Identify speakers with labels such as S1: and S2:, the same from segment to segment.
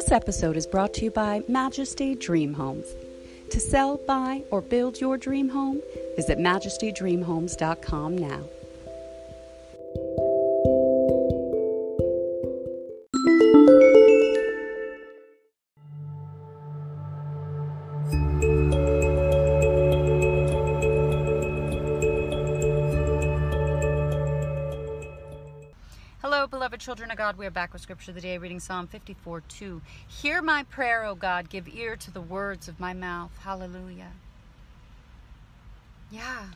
S1: This episode is brought to you by Majesty Dream Homes. To sell, buy, or build your dream home, visit majestydreamhomes.com now. Beloved children of God. We are back with Scripture of the Day, reading Psalm 54 2. Hear my prayer, O God. Give ear to the words of my mouth. Hallelujah. Yeah.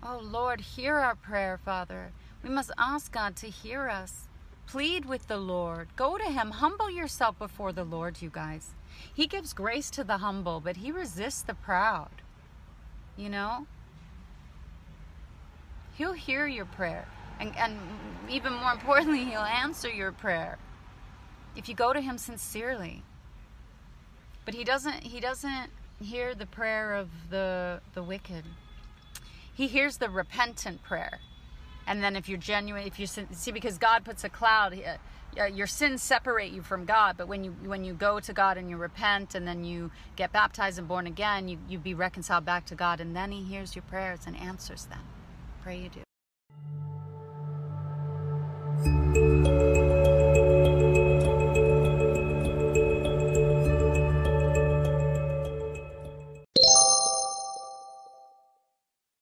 S1: Oh, Lord, hear our prayer, Father. We must ask God to hear us. Plead with the Lord. Go to Him. Humble yourself before the Lord, you guys. He gives grace to the humble, but He resists the proud. You know? He'll hear your prayer. And, and even more importantly, He'll answer your prayer if you go to Him sincerely. But He doesn't. He doesn't hear the prayer of the the wicked. He hears the repentant prayer. And then if you're genuine, if you see, because God puts a cloud, uh, your sins separate you from God. But when you when you go to God and you repent, and then you get baptized and born again, you you be reconciled back to God, and then He hears your prayers and answers them. Pray you do. Música